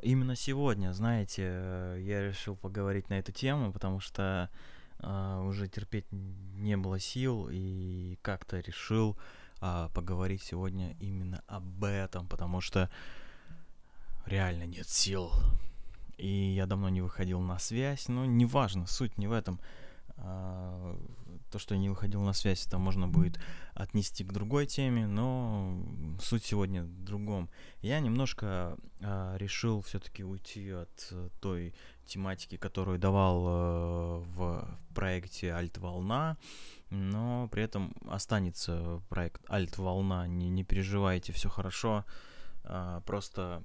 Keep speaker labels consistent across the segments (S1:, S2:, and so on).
S1: Именно сегодня, знаете, э, я решил поговорить на эту тему, потому что а, уже терпеть не было сил и как-то решил а, поговорить сегодня именно об этом, потому что реально нет сил. И я давно не выходил на связь, но неважно, суть не в этом. А, то, что я не выходил на связь, это можно будет отнести к другой теме, но суть сегодня в другом. Я немножко а, решил все-таки уйти от э, той тематики, которую давал э, в проекте Альт Волна, но при этом останется проект Альт Волна. Не, не переживайте, все хорошо. А, просто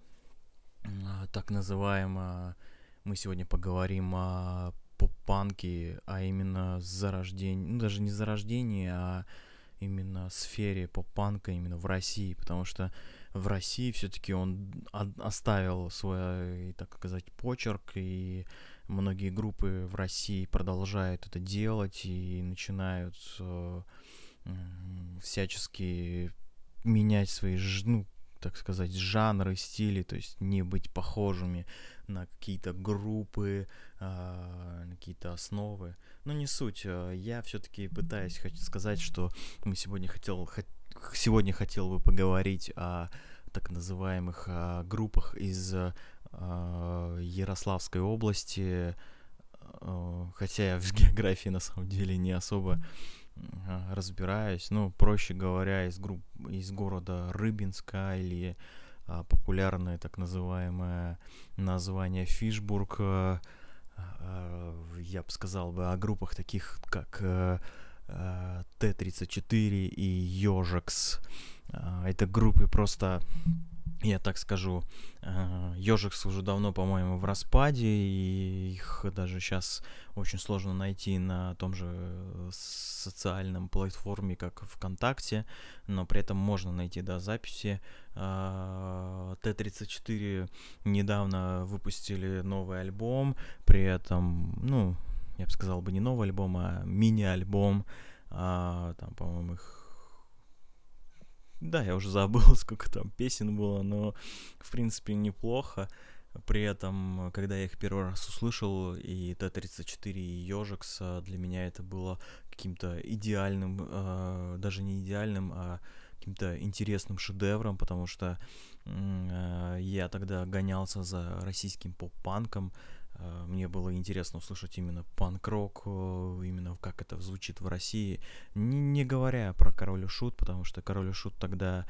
S1: а, так называемо мы сегодня поговорим о поп-панке, а именно зарождение, ну даже не зарождение, а именно сфере поп-панка именно в России, потому что в России все-таки он оставил свой, так сказать, почерк, и многие группы в России продолжают это делать и начинают э, всячески менять свои, ну, так сказать, жанры, стили, то есть не быть похожими на какие-то группы, э, какие-то основы. Но не суть. А, я все-таки пытаюсь сказать, что мы сегодня хотел, сегодня хотел бы поговорить о так называемых э, группах из э, Ярославской области, э, хотя я в географии на самом деле не особо разбираюсь. Ну, проще говоря, из, групп, из города Рыбинска или а, популярное так называемое название Фишбург. А, а, я бы сказал бы о группах таких, как а, а, Т-34 и Ёжекс. А, это группы просто я так скажу, Ежикс уже давно, по-моему, в распаде, и их даже сейчас очень сложно найти на том же социальном платформе, как ВКонтакте, но при этом можно найти, да, записи. Т-34 недавно выпустили новый альбом, при этом, ну, я бы сказал бы не новый альбом, а мини-альбом, там, по-моему, их да, я уже забыл, сколько там песен было, но, в принципе, неплохо. При этом, когда я их первый раз услышал, и Т-34, и Ёжикс, для меня это было каким-то идеальным, э, даже не идеальным, а каким-то интересным шедевром, потому что э, я тогда гонялся за российским поп-панком, мне было интересно услышать именно панк-рок, э, именно как это звучит в России, не, не говоря про Король и Шут, потому что Король и Шут тогда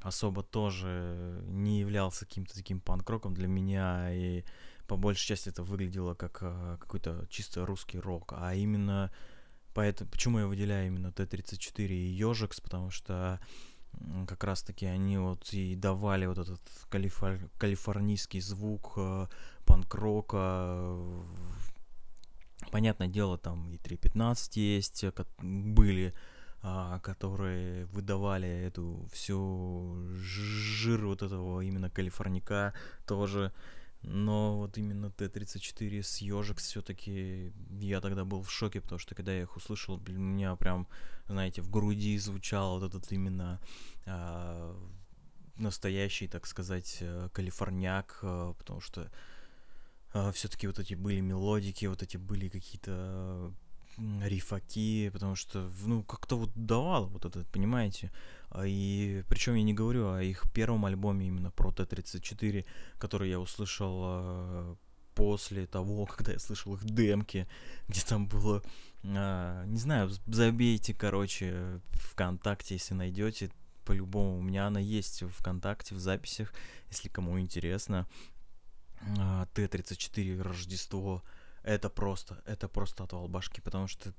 S1: особо тоже не являлся каким-то таким панк-роком. Для меня, и по большей части это выглядело как э, какой-то чисто русский рок, а именно поэтому, почему я выделяю именно Т-34 и Ёжикс, потому что как раз-таки они вот и давали вот этот калифор... калифорнийский звук э, панк-рока. Понятное дело, там и 3.15 есть, э, были, э, которые выдавали эту всю жир вот этого именно калифорника тоже. Но вот именно Т-34 с Ёжикс все-таки я тогда был в шоке, потому что когда я их услышал, у меня прям, знаете, в груди звучал вот этот именно э, настоящий, так сказать, э, калифорняк, э, потому что э, все-таки вот эти были мелодики, вот эти были какие-то рифаки, потому что, ну, как-то вот давало вот это, понимаете? А, и причем я не говорю о их первом альбоме именно про Т-34, который я услышал э, после того, когда я слышал их демки, где там было, э, не знаю, забейте, короче, ВКонтакте, если найдете, по-любому, у меня она есть в ВКонтакте, в записях, если кому интересно. Э, Т-34 Рождество, это просто, это просто отвал башки, потому что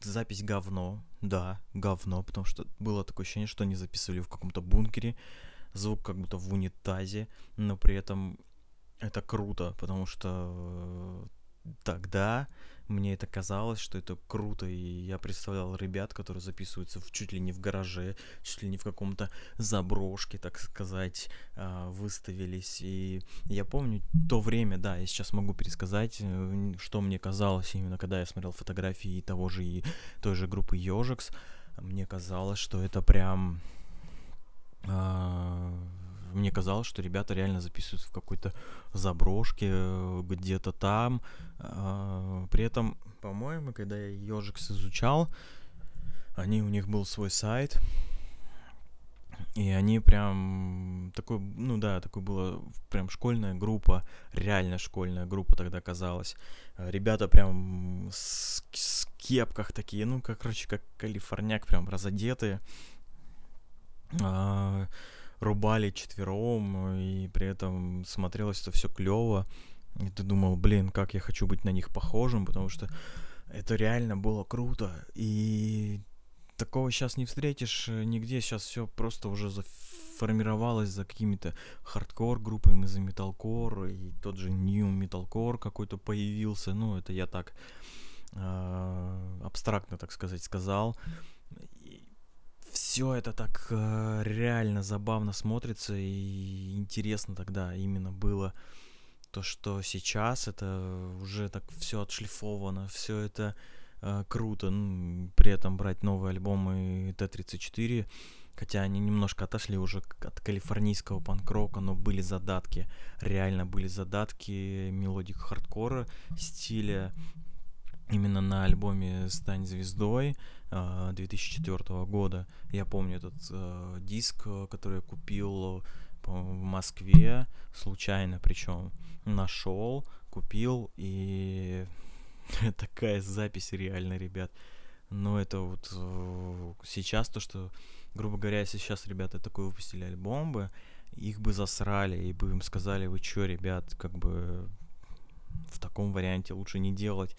S1: запись говно, да, говно, потому что было такое ощущение, что они записывали в каком-то бункере, звук как будто в унитазе, но при этом это круто, потому что тогда мне это казалось, что это круто, и я представлял ребят, которые записываются в, чуть ли не в гараже, чуть ли не в каком-то заброшке, так сказать, а, выставились. И я помню то время, да, я сейчас могу пересказать, э, что мне казалось именно, когда я смотрел фотографии того же и той же группы Ежикс. Мне казалось, что это прям... Мне казалось, что ребята реально записывают в какой-то заброшке э, где-то там. А, при этом, по-моему, когда я Ежикс изучал, они, у них был свой сайт, и они прям такой, ну да, такой была прям школьная группа, реально школьная группа тогда казалась. Ребята прям с, с кепках такие, ну, как, короче, как калифорняк, прям разодетые. А, рубали четвером, и при этом смотрелось это все клево. И ты думал, блин, как я хочу быть на них похожим, потому что это реально было круто. И такого сейчас не встретишь э, нигде. Сейчас все просто уже заформировалось за какими-то хардкор группами, за металкор, и тот же new металкор какой-то появился. Ну, это я так э, абстрактно, так сказать, сказал. Все это так э, реально забавно смотрится и интересно тогда именно было то, что сейчас это уже так все отшлифовано, все это э, круто. Ну, при этом брать новые альбомы Т-34, хотя они немножко отошли уже от калифорнийского панк-рока, но были задатки, реально были задатки melodic хардкора стиля именно на альбоме «Стань звездой» 2004 э, года. Я помню этот э, диск, который я купил в Москве, случайно причем нашел, купил и такая запись реально, ребят. Но это вот э, сейчас то, что, грубо говоря, сейчас ребята такой выпустили альбом бы, их бы засрали и бы им сказали, вы чё, ребят, как бы в таком варианте лучше не делать.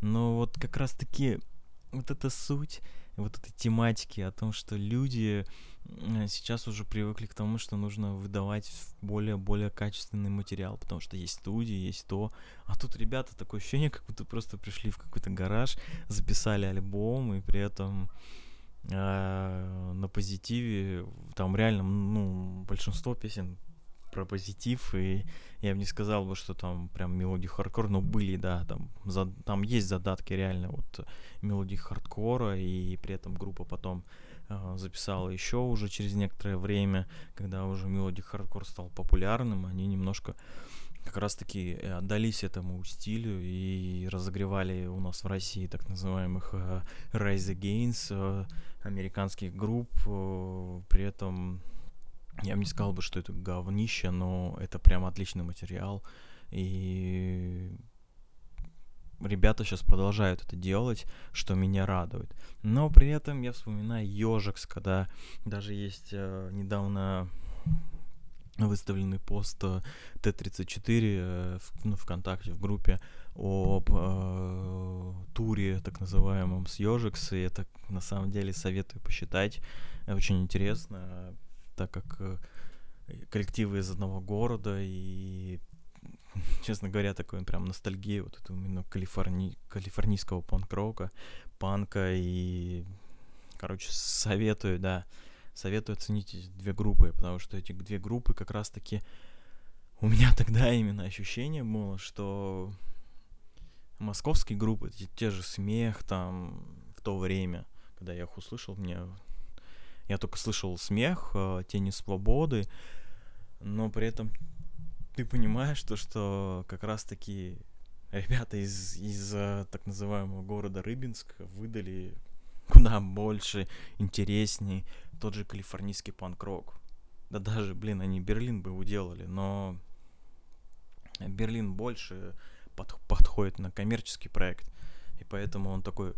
S1: Но вот как раз таки вот эта суть вот этой тематики о том, что люди сейчас уже привыкли к тому, что нужно выдавать более-более качественный материал, потому что есть студии, есть то. А тут ребята такое ощущение, как будто просто пришли в какой-то гараж, записали альбом, и при этом э, на позитиве там реально, ну, большинство песен про позитив, и я бы не сказал бы, что там прям melodic хардкор, но были, да, там, за, там есть задатки реально вот melodic хардкора, и при этом группа потом э, записала еще уже через некоторое время, когда уже melodic хардкор стал популярным, они немножко как раз-таки отдались этому стилю и разогревали у нас в России так называемых uh, Rise Against, uh, американских групп, uh, при этом я бы не сказал бы, что это говнище, но это прям отличный материал. И ребята сейчас продолжают это делать, что меня радует. Но при этом я вспоминаю Ежикс, когда даже есть э, недавно выставленный пост э, Т-34 э, в, ну, ВКонтакте, в группе об э, туре, так называемом, с Ежикс, и это на самом деле советую посчитать. Очень интересно так как э, коллективы из одного города, и, честно говоря, такой прям ностальгия вот этого именно калифорни... калифорнийского панк-рока, панка, и, короче, советую, да, советую оценить эти две группы, потому что эти две группы как раз-таки у меня тогда именно ощущение было, что московские группы, те, те же смех там в то время, когда я их услышал, мне я только слышал смех, э, тени свободы, но при этом ты понимаешь то, что как раз-таки ребята из, из э, так называемого города Рыбинск выдали куда больше, интересней тот же калифорнийский панк-рок. Да даже, блин, они Берлин бы уделали, но Берлин больше под, подходит на коммерческий проект, и поэтому он такой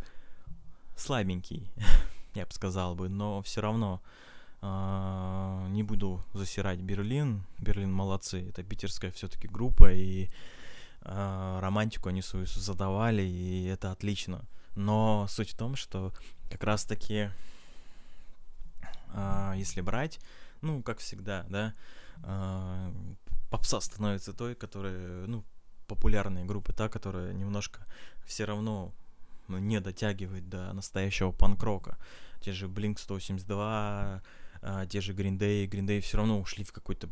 S1: слабенький. я бы сказал бы, но все равно э, не буду засирать Берлин. Берлин молодцы, это питерская все-таки группа, и э, романтику они свою задавали, и это отлично. Но суть в том, что как раз-таки, э, если брать, ну, как всегда, да, э, попса становится той, которая, ну, популярные группы, та, которая немножко все равно не дотягивает до настоящего панк-рока. Те же Blink-182, а, те же Green Day, Green Day все равно ушли в какой-то,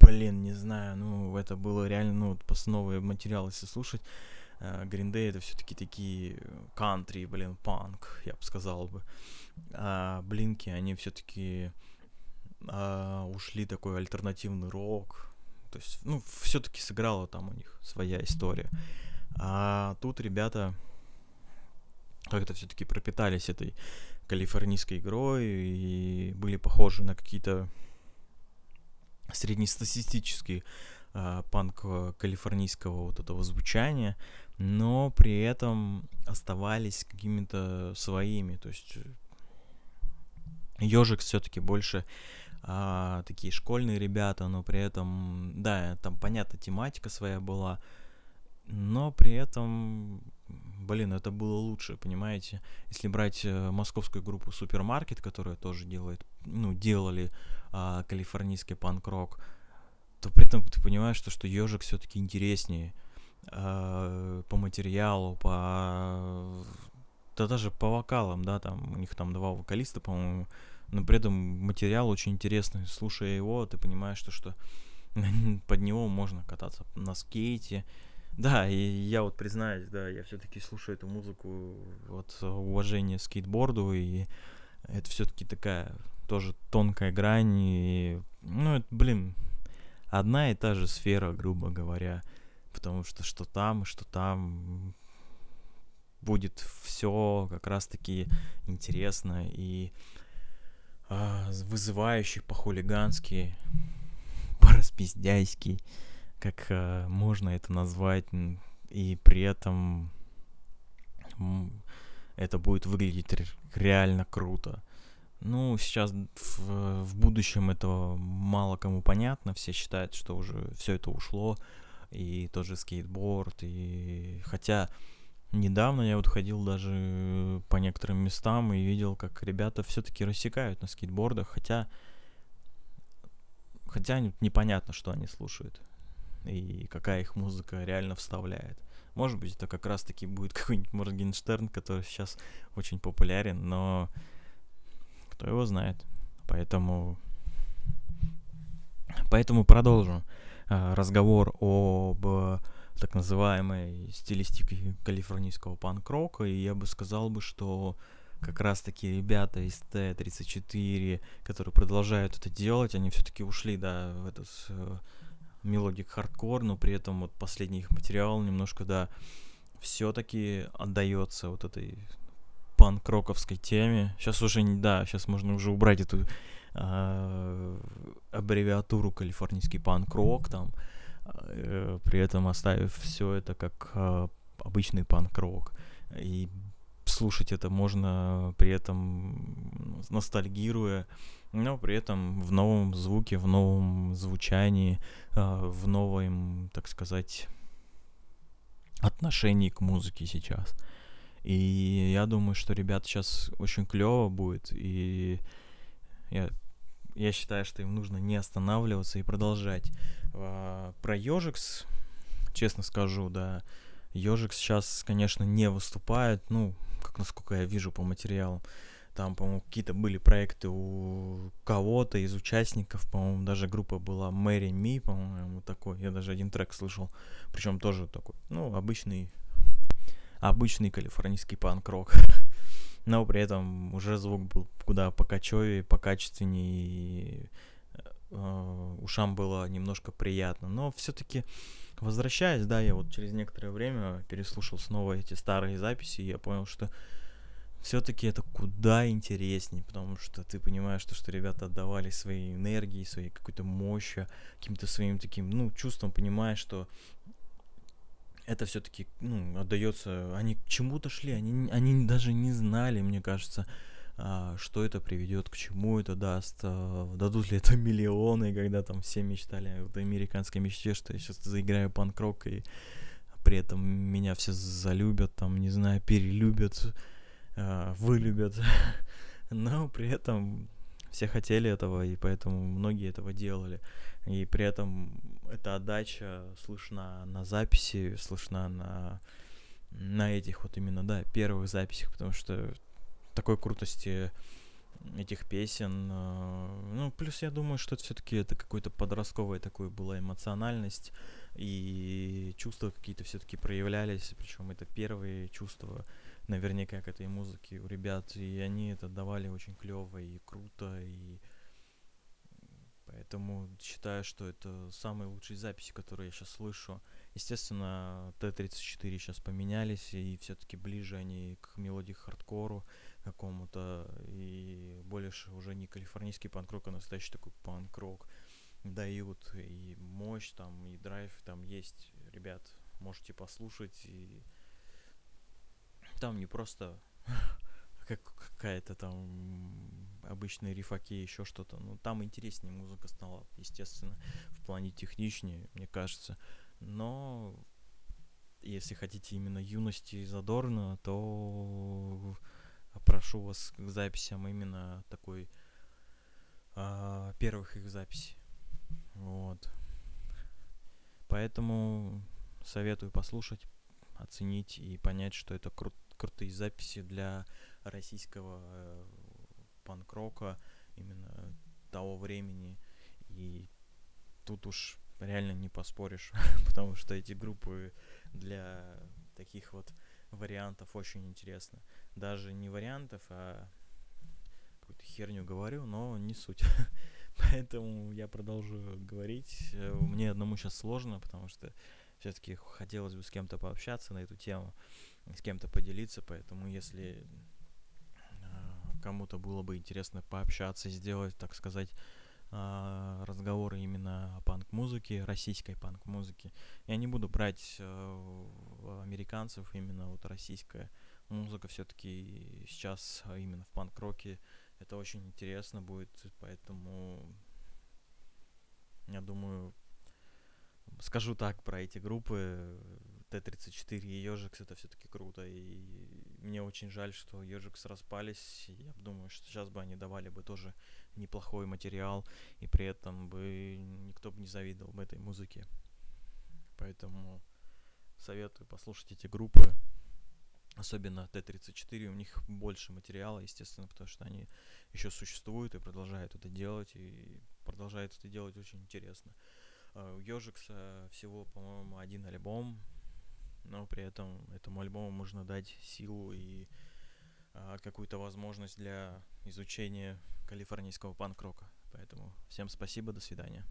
S1: блин, не знаю, ну, это было реально, ну, вот новые материалы, если слушать, а, Green Day это все-таки такие кантри, блин, панк, я бы сказал бы. А Блинки, они все-таки а, ушли такой альтернативный рок. То есть, ну, все-таки сыграла там у них своя история. А тут ребята как-то все-таки пропитались этой калифорнийской игрой и были похожи на какие-то среднестатистические э, панк калифорнийского вот этого звучания, но при этом оставались какими-то своими. То есть Ежик все-таки больше а, такие школьные ребята, но при этом, да, там понятно тематика своя была, но при этом, блин, это было лучше, понимаете? Если брать э, московскую группу Супермаркет, которая тоже делает, ну, делали а, калифорнийский панк-рок, то при этом ты понимаешь, что, что ежик все-таки интереснее а, по материалу, по да даже по вокалам, да, там у них там два вокалиста, по-моему, но при этом материал очень интересный. Слушая его, ты понимаешь, что, что под него можно кататься на скейте. Да, и я вот признаюсь, да, я все-таки слушаю эту музыку вот уважение скейтборду, и это все-таки такая тоже тонкая грань, и, ну, это, блин, одна и та же сфера, грубо говоря, потому что что там, что там будет все как раз-таки интересно и а, вызывающий по-хулигански, по-распиздяйски, как а, можно это назвать, и при этом это будет выглядеть реально круто. Ну, сейчас в, в будущем этого мало кому понятно, все считают, что уже все это ушло, и тот же скейтборд, и хотя Недавно я вот ходил даже по некоторым местам и видел, как ребята все-таки рассекают на скейтбордах, хотя, хотя непонятно, что они слушают и какая их музыка реально вставляет. Может быть, это как раз-таки будет какой-нибудь Моргенштерн, который сейчас очень популярен, но кто его знает. Поэтому, поэтому продолжу э, разговор об так называемой стилистики калифорнийского панк-рока, и я бы сказал бы, что как раз-таки ребята из Т-34, которые продолжают это делать, они все-таки ушли, да, в этот э, melodic хардкор, но при этом вот последний их материал немножко, да, все-таки отдается вот этой панк-роковской теме. Сейчас уже не, да, сейчас можно уже убрать эту э, аббревиатуру калифорнийский панк-рок там, Э, при этом оставив все это как а, обычный панк-рок. И слушать это можно при этом ностальгируя, но при этом в новом звуке, в новом звучании, а, в новом, так сказать, отношении к музыке сейчас. И я думаю, что ребят сейчас очень клево будет, и я я считаю, что им нужно не останавливаться и продолжать. А, про Ежикс, честно скажу, да, Ежикс сейчас, конечно, не выступает, ну, как насколько я вижу по материалам. Там, по-моему, какие-то были проекты у кого-то из участников, по-моему, даже группа была Мэри Ми, по-моему, такой. Я даже один трек слышал, причем тоже такой, ну, обычный, обычный калифорнийский панк-рок. но при этом уже звук был куда покачевее, покачественнее, и э, ушам было немножко приятно. Но все-таки, возвращаясь, да, я вот через некоторое время переслушал снова эти старые записи, и я понял, что все-таки это куда интереснее, потому что ты понимаешь, что, что ребята отдавали своей энергии, своей какой-то мощью, каким-то своим таким, ну, чувством, понимаешь, что это все-таки ну, отдается, они к чему-то шли, они, они даже не знали, мне кажется, а, что это приведет, к чему это даст, а, дадут ли это миллионы, когда там все мечтали в американской мечте, что я сейчас заиграю панк-рок, и при этом меня все залюбят, там, не знаю, перелюбят, а, вылюбят, но при этом все хотели этого, и поэтому многие этого делали. И при этом эта отдача слышна на записи, слышна на, на этих вот именно, да, первых записях, потому что такой крутости этих песен. Э, ну, плюс я думаю, что все-таки это какой-то подростковая такой была эмоциональность, и чувства какие-то все-таки проявлялись, причем это первые чувства наверняка к этой музыке у ребят, и они это давали очень клево и круто, и Поэтому считаю, что это самые лучшие записи, которые я сейчас слышу. Естественно, Т-34 сейчас поменялись, и все-таки ближе они к мелодии хардкору какому-то, и больше уже не калифорнийский панк-рок, а настоящий такой панк-рок дают, и мощь там, и драйв там есть, ребят, можете послушать, и там не просто как какая-то там обычные рифаки, еще что-то. Ну, там интереснее музыка стала, естественно, в плане техничнее, мне кажется. Но если хотите именно юности и задорно, то прошу вас к записям именно такой а, первых их записей. Вот. Поэтому советую послушать, оценить и понять, что это кру- крутые записи для российского э, панк-рока именно того времени. И тут уж реально не поспоришь, потому что эти группы для таких вот вариантов очень интересны. Даже не вариантов, а какую-то херню говорю, но не суть. Поэтому я продолжу говорить. Мне одному сейчас сложно, потому что все-таки хотелось бы с кем-то пообщаться на эту тему, с кем-то поделиться, поэтому если кому-то было бы интересно пообщаться, сделать, так сказать, а, разговоры именно о панк-музыке, российской панк-музыке. Я не буду брать э, американцев, именно вот российская музыка все-таки сейчас а именно в панк-роке это очень интересно будет, поэтому я думаю, скажу так про эти группы. Т-34 и Ежикс это все-таки круто. И мне очень жаль, что Ежикс распались. Я думаю, что сейчас бы они давали бы тоже неплохой материал, и при этом бы никто бы не завидовал бы этой музыке. Поэтому советую послушать эти группы. Особенно Т-34, у них больше материала, естественно, потому что они еще существуют и продолжают это делать, и продолжают это делать очень интересно. А у Ежикса всего, по-моему, один альбом, но при этом этому альбому можно дать силу и а, какую-то возможность для изучения калифорнийского панк-рока. Поэтому всем спасибо, до свидания.